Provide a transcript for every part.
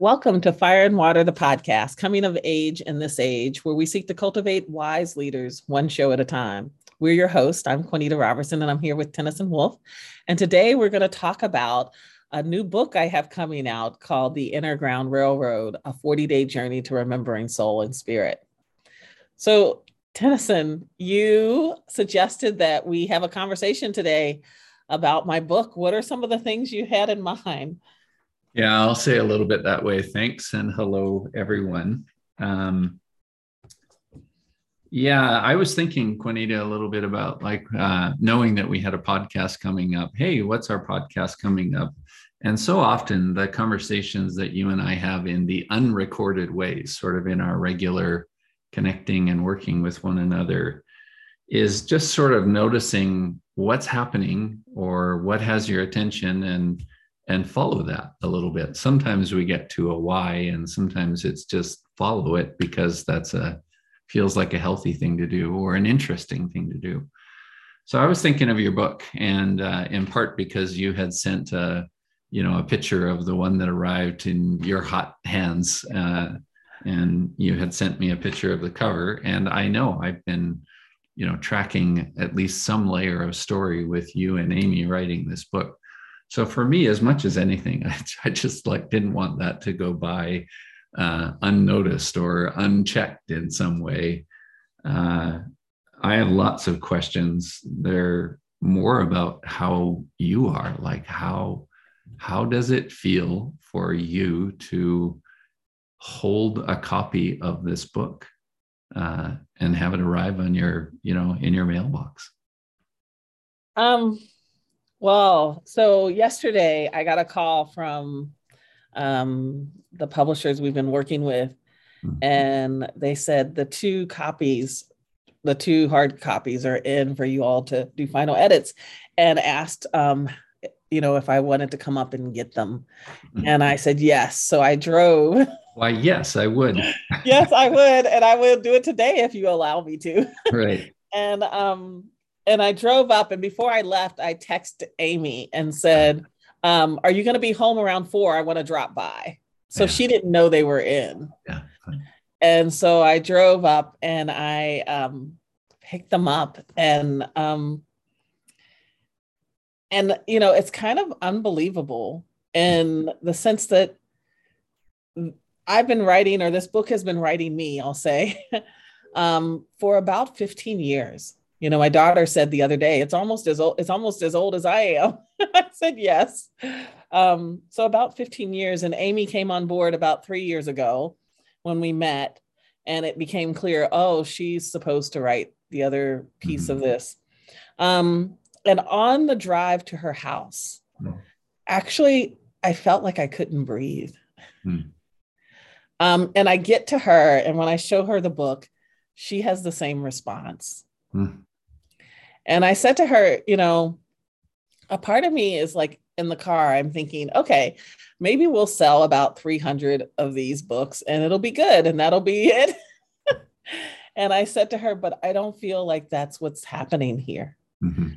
Welcome to Fire and Water, the podcast, coming of age in this age, where we seek to cultivate wise leaders one show at a time. We're your host. I'm Quanita Roberson, and I'm here with Tenneson Woolf. And today we're going to talk about a new book I have coming out called The InnerGround Railroad A 40 Day Journey to Remembering Soul and Spirit. So, Tennyson, you suggested that we have a conversation today about my book. What are some of the things you had in mind? Yeah, I'll say a little bit that way. Thanks and hello, everyone. Um, yeah, I was thinking, Quanita, a little bit about like uh, knowing that we had a podcast coming up. Hey, what's our podcast coming up? And so often the conversations that you and I have in the unrecorded ways, sort of in our regular connecting and working with one another, is just sort of noticing what's happening or what has your attention and and follow that a little bit. Sometimes we get to a why, and sometimes it's just follow it because that's a feels like a healthy thing to do or an interesting thing to do. So I was thinking of your book, and uh, in part because you had sent a you know a picture of the one that arrived in your hot hands, uh, and you had sent me a picture of the cover, and I know I've been you know tracking at least some layer of story with you and Amy writing this book so for me as much as anything i, I just like didn't want that to go by uh, unnoticed or unchecked in some way. Uh, i have lots of questions. They're more about how you are like how how does it feel for you to hold a copy of this book uh, and have it arrive on your you know in your mailbox? Um well, so yesterday I got a call from um, the publishers we've been working with, mm-hmm. and they said the two copies, the two hard copies, are in for you all to do final edits, and asked, um, you know, if I wanted to come up and get them, mm-hmm. and I said yes. So I drove. Why, yes, I would. yes, I would, and I will do it today if you allow me to. Right. and um, and I drove up, and before I left, I texted Amy and said, um, "Are you going to be home around four? I want to drop by." So yeah. she didn't know they were in. Yeah. And so I drove up and I um, picked them up, and um, and you know it's kind of unbelievable in the sense that I've been writing, or this book has been writing me, I'll say, um, for about 15 years. You know, my daughter said the other day, it's almost as old, it's almost as old as I am. I said yes. Um, so about 15 years, and Amy came on board about three years ago when we met, and it became clear, oh, she's supposed to write the other piece mm-hmm. of this. Um, and on the drive to her house, mm-hmm. actually, I felt like I couldn't breathe. Mm-hmm. Um, and I get to her, and when I show her the book, she has the same response. Mm. And I said to her, you know, a part of me is like in the car, I'm thinking, okay, maybe we'll sell about 300 of these books and it'll be good and that'll be it. and I said to her, but I don't feel like that's what's happening here. Mm-hmm.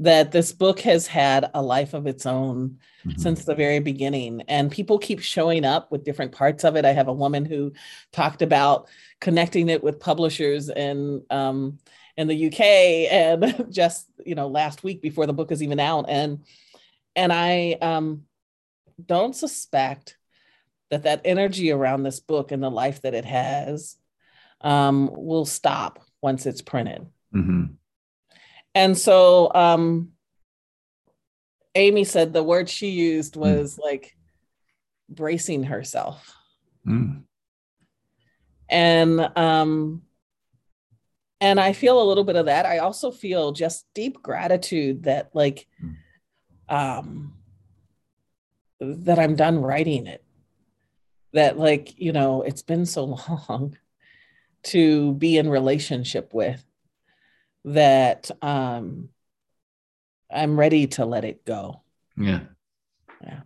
That this book has had a life of its own mm-hmm. since the very beginning, and people keep showing up with different parts of it. I have a woman who talked about connecting it with publishers and um, in the UK and just you know last week before the book is even out and and I um, don't suspect that that energy around this book and the life that it has um, will stop once it's printed. Mm-hmm. And so um, Amy said the word she used mm. was mm. like bracing herself. Mm. And um, and i feel a little bit of that. I also feel just deep gratitude that like um that i'm done writing it. That like you know it's been so long to be in relationship with that um i'm ready to let it go. Yeah. Yeah.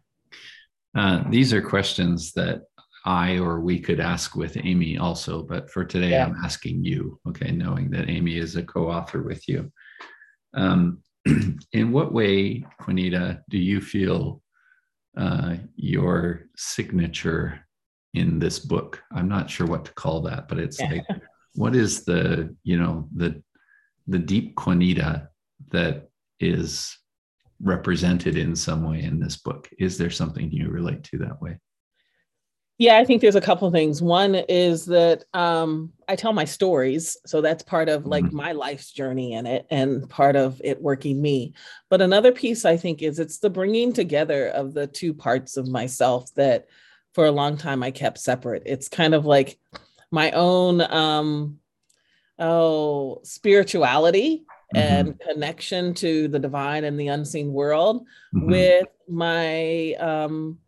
Uh, these are questions that I or we could ask with Amy also, but for today, yeah. I'm asking you, okay, knowing that Amy is a co author with you. Um, in what way, Quanita, do you feel uh, your signature in this book? I'm not sure what to call that, but it's Yeah. like, what is the, you know, the the deep Quanita that is represented in some way in this book? Is there something you relate to that way? Yeah, I think there's a couple of things. One is that um, I tell my stories, so that's part of like Mhm. my life's journey in it, and part of it working me. But another piece I think is it's the bringing together of the two parts of myself that, for a long time, I kept separate. It's kind of like my own um, oh spirituality and connection to the divine and the unseen world Mhm. with my um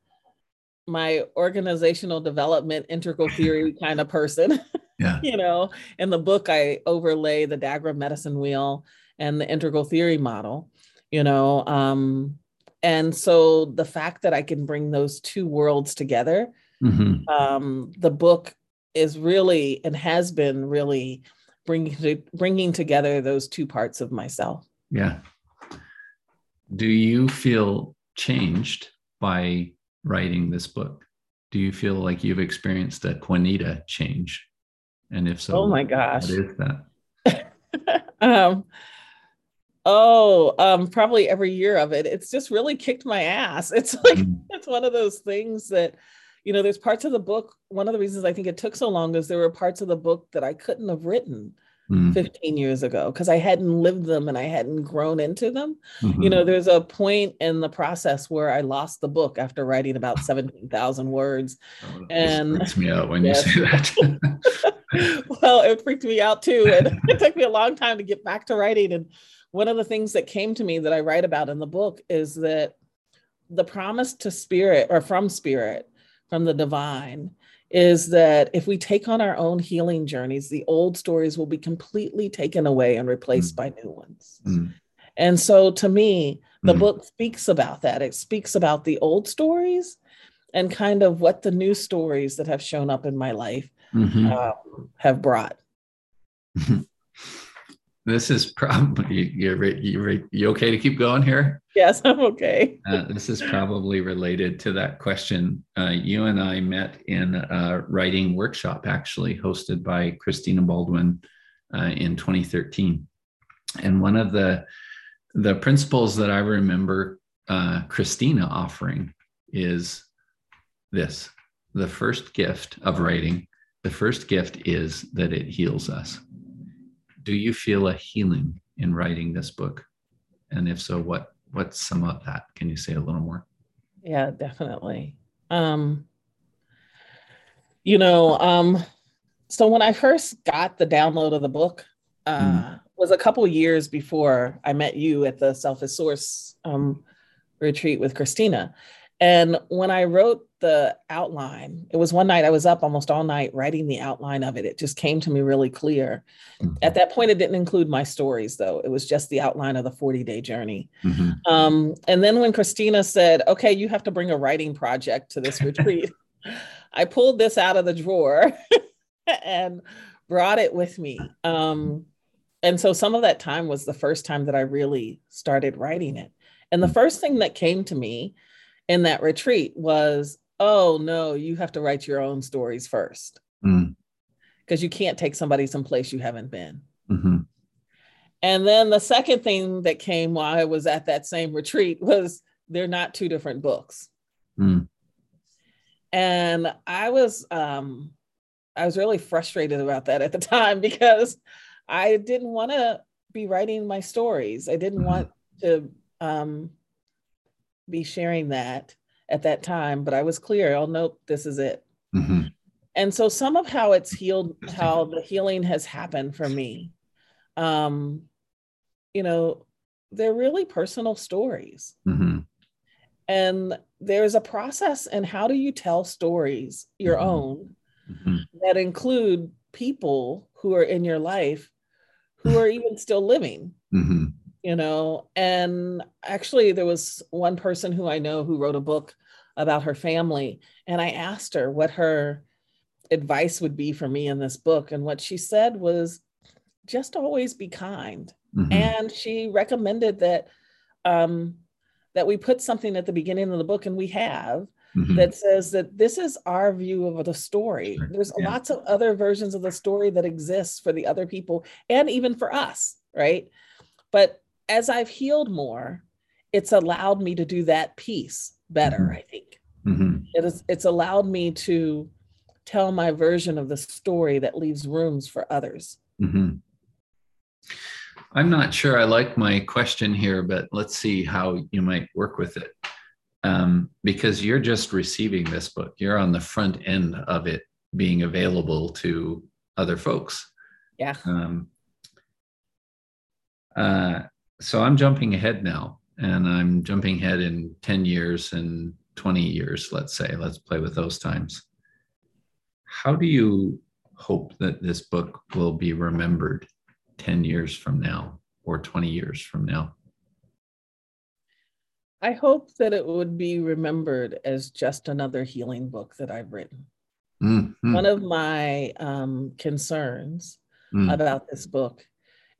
my organizational development integral theory kind of person yeah. you know in the book i overlay the Dagara medicine wheel and the integral theory model you know um and so the fact that i can bring those two worlds together Mhm. um the book is really and has been really bringing to, bringing together those two parts of myself Yeah. Do you feel changed by writing this book? Do you feel like you've experienced a Quanita change? And if so, oh my gosh what is that? um oh um probably every year of it it's just really kicked my ass it's like Mm, it's one of those things that you know there's parts of the book one of the reasons i think it took so long is there were parts of the book that i couldn't have written mm, 15 years ago because i hadn't lived them and i hadn't grown into them mhm. you know there's a point in the process where i lost the book after writing about 17000 words Oh, and- freaks me out when Yes. you say that. well, it freaked me out too. And it took me a long time to get back to writing. And one of the things that came to me that I write about in the book is that the promise to spirit or from spirit, from the divine, is that if we take on our own healing journeys, the old stories will be completely taken away and replaced Mm. by new ones. Mm, And so to me, the Mm. book speaks about that. It speaks about the old stories and kind of what the new stories that have shown up in my life mhm. um, have brought. This is probably you're, you're, you okay to keep going here? Yes, I'm okay. Uh, this is probably related to that question. Uh, you and I met in a writing workshop, actually hosted by Christina Baldwin uh, in 2013. And one of the the principles that I remember uh, Christina offering is this: the first gift of writing. The first gift is that it heals us. Do you feel a healing in writing this book? And if so, what what's some of that? Can you say a little more? Yeah, definitely. Um, you know, um, so when I first got the download of the book, uh, was a couple years before I met you at the Self as Source um, retreat with Christina. And when I wrote the outline, it was one night I was up almost all night writing the outline of it. It just came to me really clear. At that point, it didn't include my stories, though. It was just the outline of the 40 day journey. Mhm. Um, and then when Christina said, okay, you have to bring a writing project to this retreat, I pulled this out of the drawer and brought it with me. Um, and so some of that time was the first time that I really started writing it. And the first thing that came to me in that retreat was, oh no, you have to write your own stories first Mm, because you can't take somebody someplace you haven't been. mhm, And then the second thing that came while I was at that same retreat was they're not two different books. mm, And I was um I was really frustrated about that at the time because I didn't want to be writing my stories. I didn't Mhm. want to um be sharing that at that time, but I was clear, oh nope, this is it. mhm, And so some of how it's healed, how the healing has happened for me, um, you know, they're really personal stories. mhm, And there's a process in how do you tell stories your Mhm. own mhm, that include people who are in your life who are even still living, mhm, you know. And actually, there was one person who I know who wrote a book about her family, and I asked her what her advice would be for me in this book. And what she said was just always be kind. mhm, And she recommended that um, that we put something at the beginning of the book, and we have mm-hmm. that says that this is our view of the story. There's yeah. lots of other versions of the story that exists for the other people and even for us, right? But as I've healed more, it's allowed me to do that piece better, mm-hmm. I think. Mm-hmm. It is, it's allowed me to tell my version of the story that leaves rooms for others. Mm-hmm. I'm not sure I like my question here, but let's see how you might work with it. Um, because you're just receiving this book, you're on the front end of it being available to other folks. Yeah. Um, uh, so I'm jumping ahead now, and I'm jumping ahead in 10 years and 20 years, let's say. Let's play with those times. How do you hope that this book will be remembered 10 years from now or 20 years from now? I hope that it would be remembered as just another healing book that I've written. Mm-hmm. One of my um, concerns mm. about this book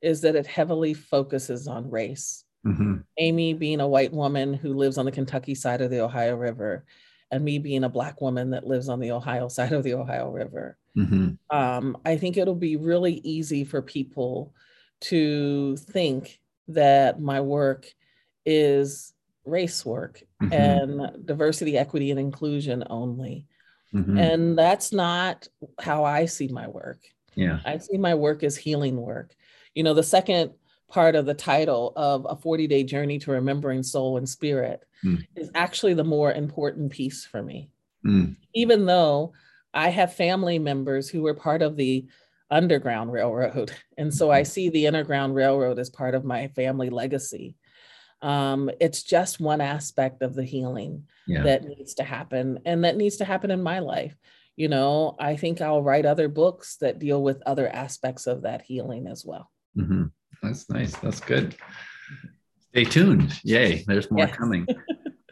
is that it heavily focuses on race. Mm-hmm. Amy being a white woman who lives on the Kentucky side of the Ohio River, and me being a Black woman that lives on the Ohio side of the Ohio River. Mm-hmm. Um, I think it'll be really easy for people to think that my work is race work mm-hmm. and diversity, equity, and inclusion only. Mm-hmm. And that's not how I see my work. Yeah. I see my work as healing work. You know, the second part of the title of a 40 day journey to remembering soul and spirit mm. is actually the more important piece for me. Mm. Even though I have family members who were part of the Underground Railroad. And so I mm-hmm. see the Underground Railroad as part of my family legacy. Um, it's just one aspect of the healing yeah. that needs to happen and that needs to happen in my life. You know, I think I'll write other books that deal with other aspects of that healing as well. Mm-hmm. That's nice. That's good. Stay tuned. Yay, there's more yes. coming.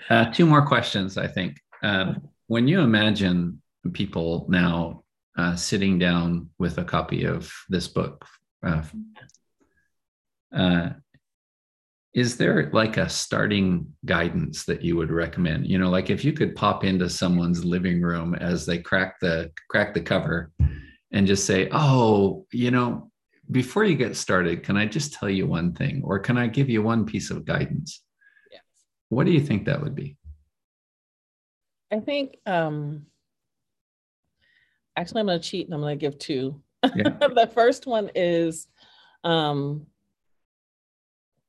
Uh, two more questions, I think. Um, when you imagine people now uh, sitting down with a copy of this book, uh, uh, is there like a starting guidance that you would recommend? You know, like if you could pop into someone's living room as they crack the crack the cover and just say, "Oh, you know, before you get started, can I just tell you one thing, or can I give you one piece of guidance?" Yes. What do you think that would be? I think um, actually, I'm going to cheat and I'm going to give two. Yeah. the first one is um,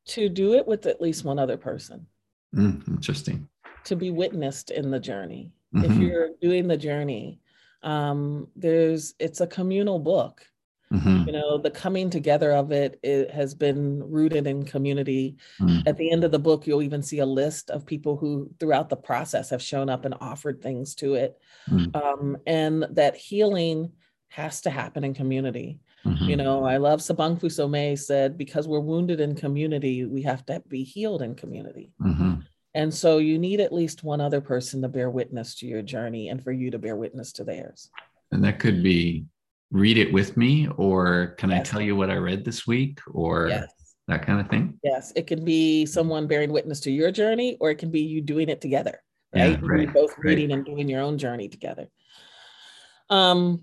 to do it with at least one other person. Mm, interesting. To be witnessed in the journey. Mm-hmm. If you're doing the journey, um, there's it's a communal book. Mm-hmm. You know, the coming together of it, it has been rooted in community. Mm-hmm. At the end of the book, you'll even see a list of people who, throughout the process, have shown up and offered things to it. Mm-hmm. Um, and that healing has to happen in community. Mm-hmm. You know, I love Sobonfu Somé said, because we're wounded in community, we have to be healed in community. Mm-hmm. And so you need at least one other person to bear witness to your journey and for you to bear witness to theirs. And that could be read it with me or can yes. I tell you what I read this week or yes. that kind of thing? Yes, it can be someone bearing witness to your journey or it can be you doing it together, right? Yeah, right both right. reading and doing your own journey together. Um,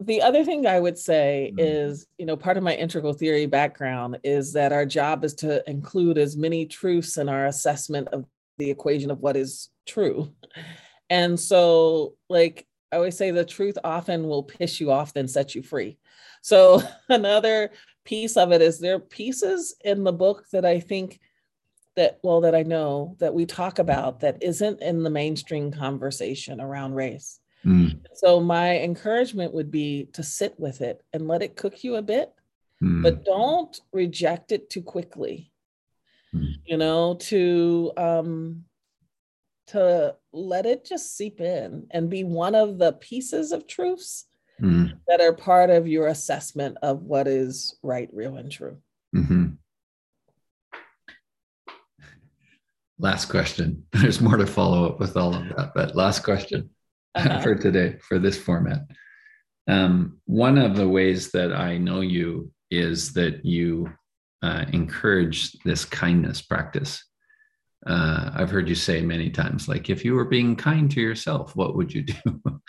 the other thing I would say mm-hmm. is, you know, part of my integral theory background is that our job is to include as many truths in our assessment of the equation of what is true. And so, like, I always say the truth often will piss you off than set you free. So another piece of it is there are pieces in the book that I think that well that I know that we talk about that isn't in the mainstream conversation around race. Mm. So my encouragement would be to sit with it and let it cook you a bit, mm. but don't reject it too quickly. Mm. You know, to um to let it just seep in and be one of the pieces of truths mm. that are part of your assessment of what is right, real, and true. Mm-hmm. Last question. There's more to follow up with all of that, but last question uh-huh. for today for this format. Um, one of the ways that I know you is that you uh, encourage this kindness practice uh, I've heard you say many times, like, if you were being kind to yourself, what would you do?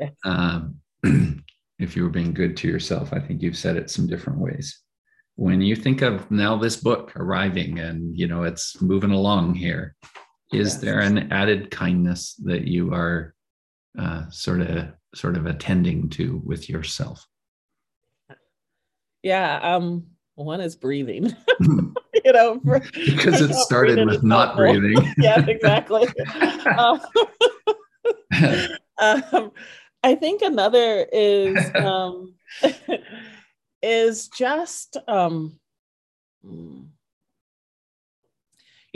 Yes. um, if you were being good to yourself, I think you've said it some different ways. When you think of now this book arriving and you know it's moving along here, is there an added kindness that you are uh, sort of sort of attending to with yourself? Yeah, um, one is breathing. you know, because it started with not breathing. yeah, exactly. um, um, I think another is um, is just um, you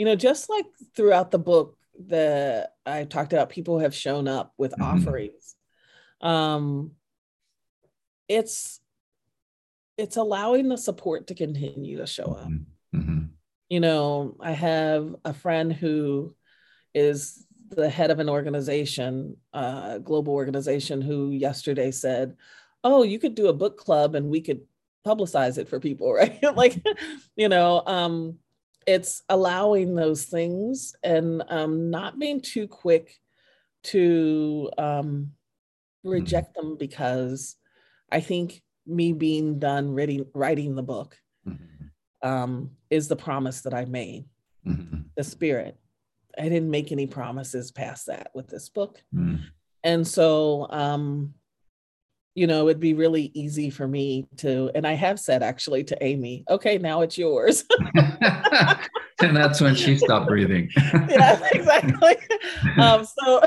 know, just like throughout the book, the I talked about people have shown up with mm-hmm. offerings. Um, it's it's allowing the support to continue to show up. Mm-hmm. mm-hmm. You know, I have a friend who is the head of an organization, a uh, global organization, who yesterday said, "Oh, you could do a book club and we could publicize it for people, right?" like, you know, um, it's allowing those things and um, not being too quick to um, mm-hmm. reject them because I think me being done writing writing the book mm-hmm. Um, is the promise that I made. Mm-hmm. The spirit. I didn't make any promises past that with this book. Mm. And so um, you know, it'd be really easy for me to, and I have said actually to Amy, okay, now it's yours. and that's when she stopped breathing. yeah, exactly. Um, so,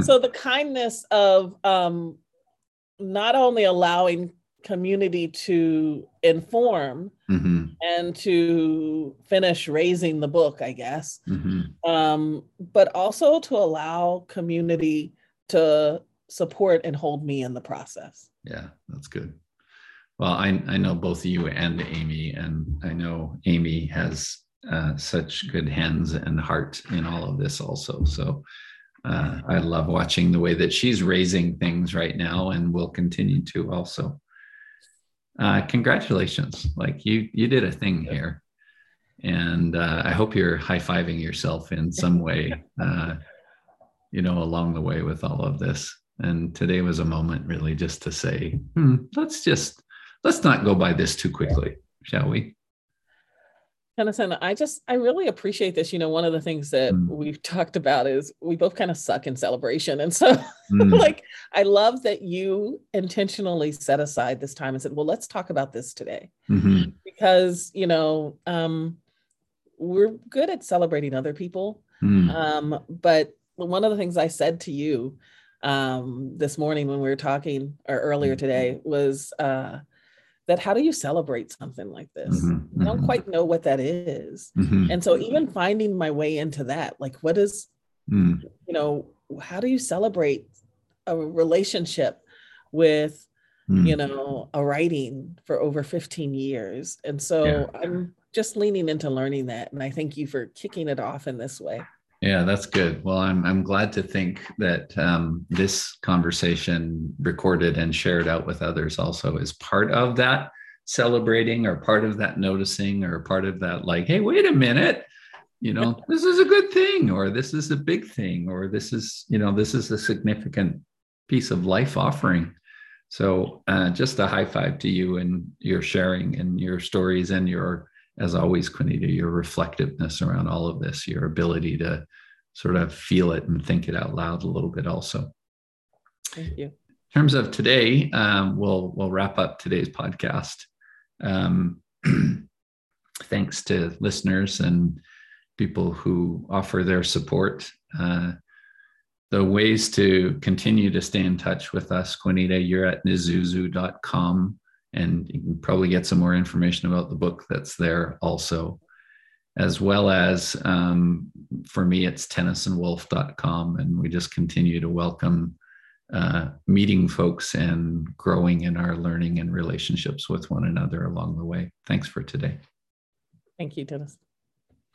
so the kindness of um, not only allowing community to inform mm-hmm. and to finish raising the book, I guess, mm-hmm. um, but also to allow community to support and hold me in the process. Yeah, that's good. Well, I, I know both you and Amy, and I know Amy has uh, such good hands and heart in all of this also. So uh, I love watching the way that she's raising things right now and will continue to also uh, congratulations. Like you you did a thing here. And uh, i hope you're high-fiving yourself in some way uh, you know along the way with all of this. And today was a moment really just to say hmm, let's just let's not go by this too quickly shall we Tenneson, I just I really appreciate this. You know, one of the things that mm. we've talked about is we both kind of suck in celebration. And so mm. like I love that you intentionally set aside this time and said, well, let's talk about this today. Mm-hmm. Because, you know, um, we're good at celebrating other people. Mm. Um, but one of the things I said to you um, this morning when we were talking or earlier mm-hmm. today was uh that how do you celebrate something like this? Mm-hmm, I don't mm-hmm. quite know what that is. Mm-hmm. And so even finding my way into that, like what is, mm. you know, how do you celebrate a relationship with, mm. you know, a writing for over 15 years? And so yeah. I'm just leaning into learning that. And I thank you for kicking it off in this way. Yeah, that's good. Well, I'm I'm glad to think that um, this conversation recorded and shared out with others also is part of that celebrating or part of that noticing or part of that like, hey, wait a minute, you know, this is a good thing or this is a big thing or this is you know this is a significant piece of life offering. So uh, just a high five to you and your sharing and your stories and your as always, Quanita, your reflectiveness around all of this, your ability to sort of feel it and think it out loud a little bit also. Thank you. In terms of today, um, we'll we'll wrap up today's podcast. Um, thanks to listeners and people who offer their support. Uh, the ways to continue to stay in touch with us, Quanita, you're at nizuzu.com and you can probably get some more information about the book that's there also as well as um, for me it's tennesonwoolf.com and we just continue to welcome uh, meeting folks and growing in our learning and relationships with one another along the way. Thanks for today. Thank you dennis